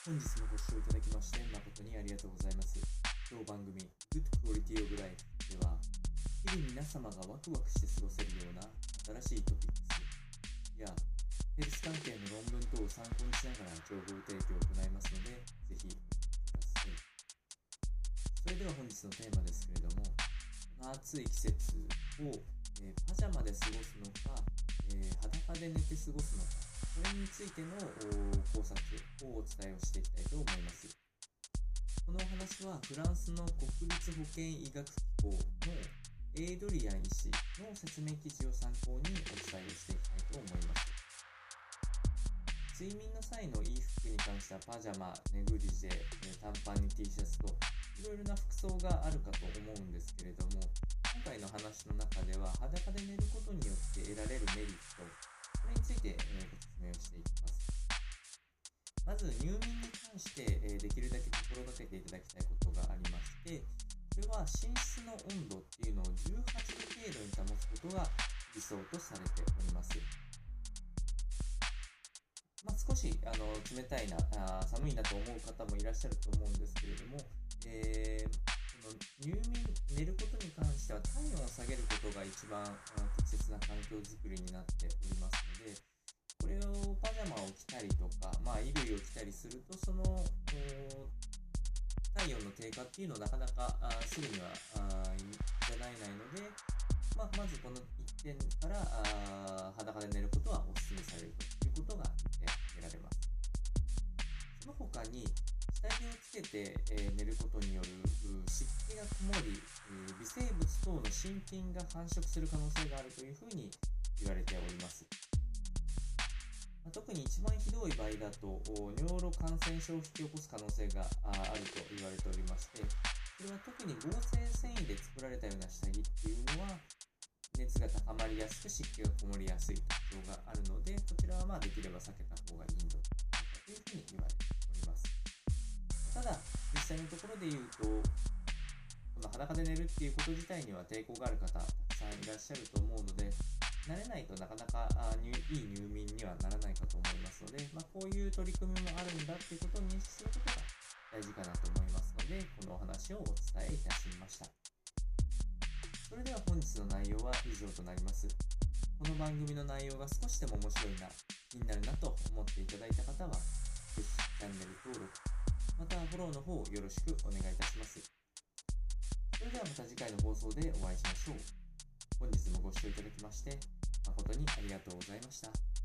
本日もご視聴いただきまして誠にありがとうございます。当番組 Good Quality of Life では、日々皆様がワクワクして過ごせるような新しいトピックスやヘルス関係の論文等を参考にしながら情報提供を行いますので、ぜひお聞きください。それでは本日のテーマですけれども、この暑い季節を、えーパジャマで過ごすのか、えー裸で寝て過ごすのか、これについての考察をお伝えをしていきたいと思います。このお話はフランスの国立保健医学機構のエイドリアン医師の説明記事を参考にお伝えをしていきたいと思います。睡眠の際の衣服に関してはパジャマ、ネグリジェ、短パンに T シャツといろいろな服装があるかと思うんですけれども今回の話の中では裸で寝ることによって得られるメリッ心がけていただきたいことがありましてそれは寝室の温度っていうのを18度程度に保つことが理想とされております。まあ、少しあの冷たいなあ寒いなと思う方もいらっしゃると思うんですけれども、えーの入眠寝ることに関しては体温を下げることが一番あ適切な環境づくりになっておりますのでこれをパジャマを着たりとか、まあ、衣類を着たりするとその体温の低下っていうのをなかなかあすぐにはあーいただえないので、まあ、まずこの1点からあ裸で寝ることはお勧めされるということが言ってあげられます。その他に下着をつけて、えー寝ることによる湿気がこもり、微生物等の真菌が繁殖する可能性があるというふうに言われております。特に一番ひどい場合だと尿路感染症を引き起こす可能性があると言われておりましてそれは特に合成繊維で作られたような下着っていうのは熱が高まりやすく湿気がこもりやすい特徴があるのでこちらはまあできれば避けた方がいいのというふうに言われております。ただ実際のところで言うとこの裸で寝るっていうこと自体には抵抗がある方たくさんいらっしゃると思うので慣れないとなかなかあいい入眠にはならないかと思いますので、まあ、こういう取り組みもあるんだっていうことを認識することが大事かなと思いますのでこのお話をお伝えいたしました。それでは本日の内容は以上となります。この番組の内容が少しでも面白いな気になるなと思っていただいた方はぜひチャンネル登録またフォローの方よろしくお願いいたします。それではまた次回の放送でお会いしましょう。本日もご視聴いただきまして誠にありがとうございました。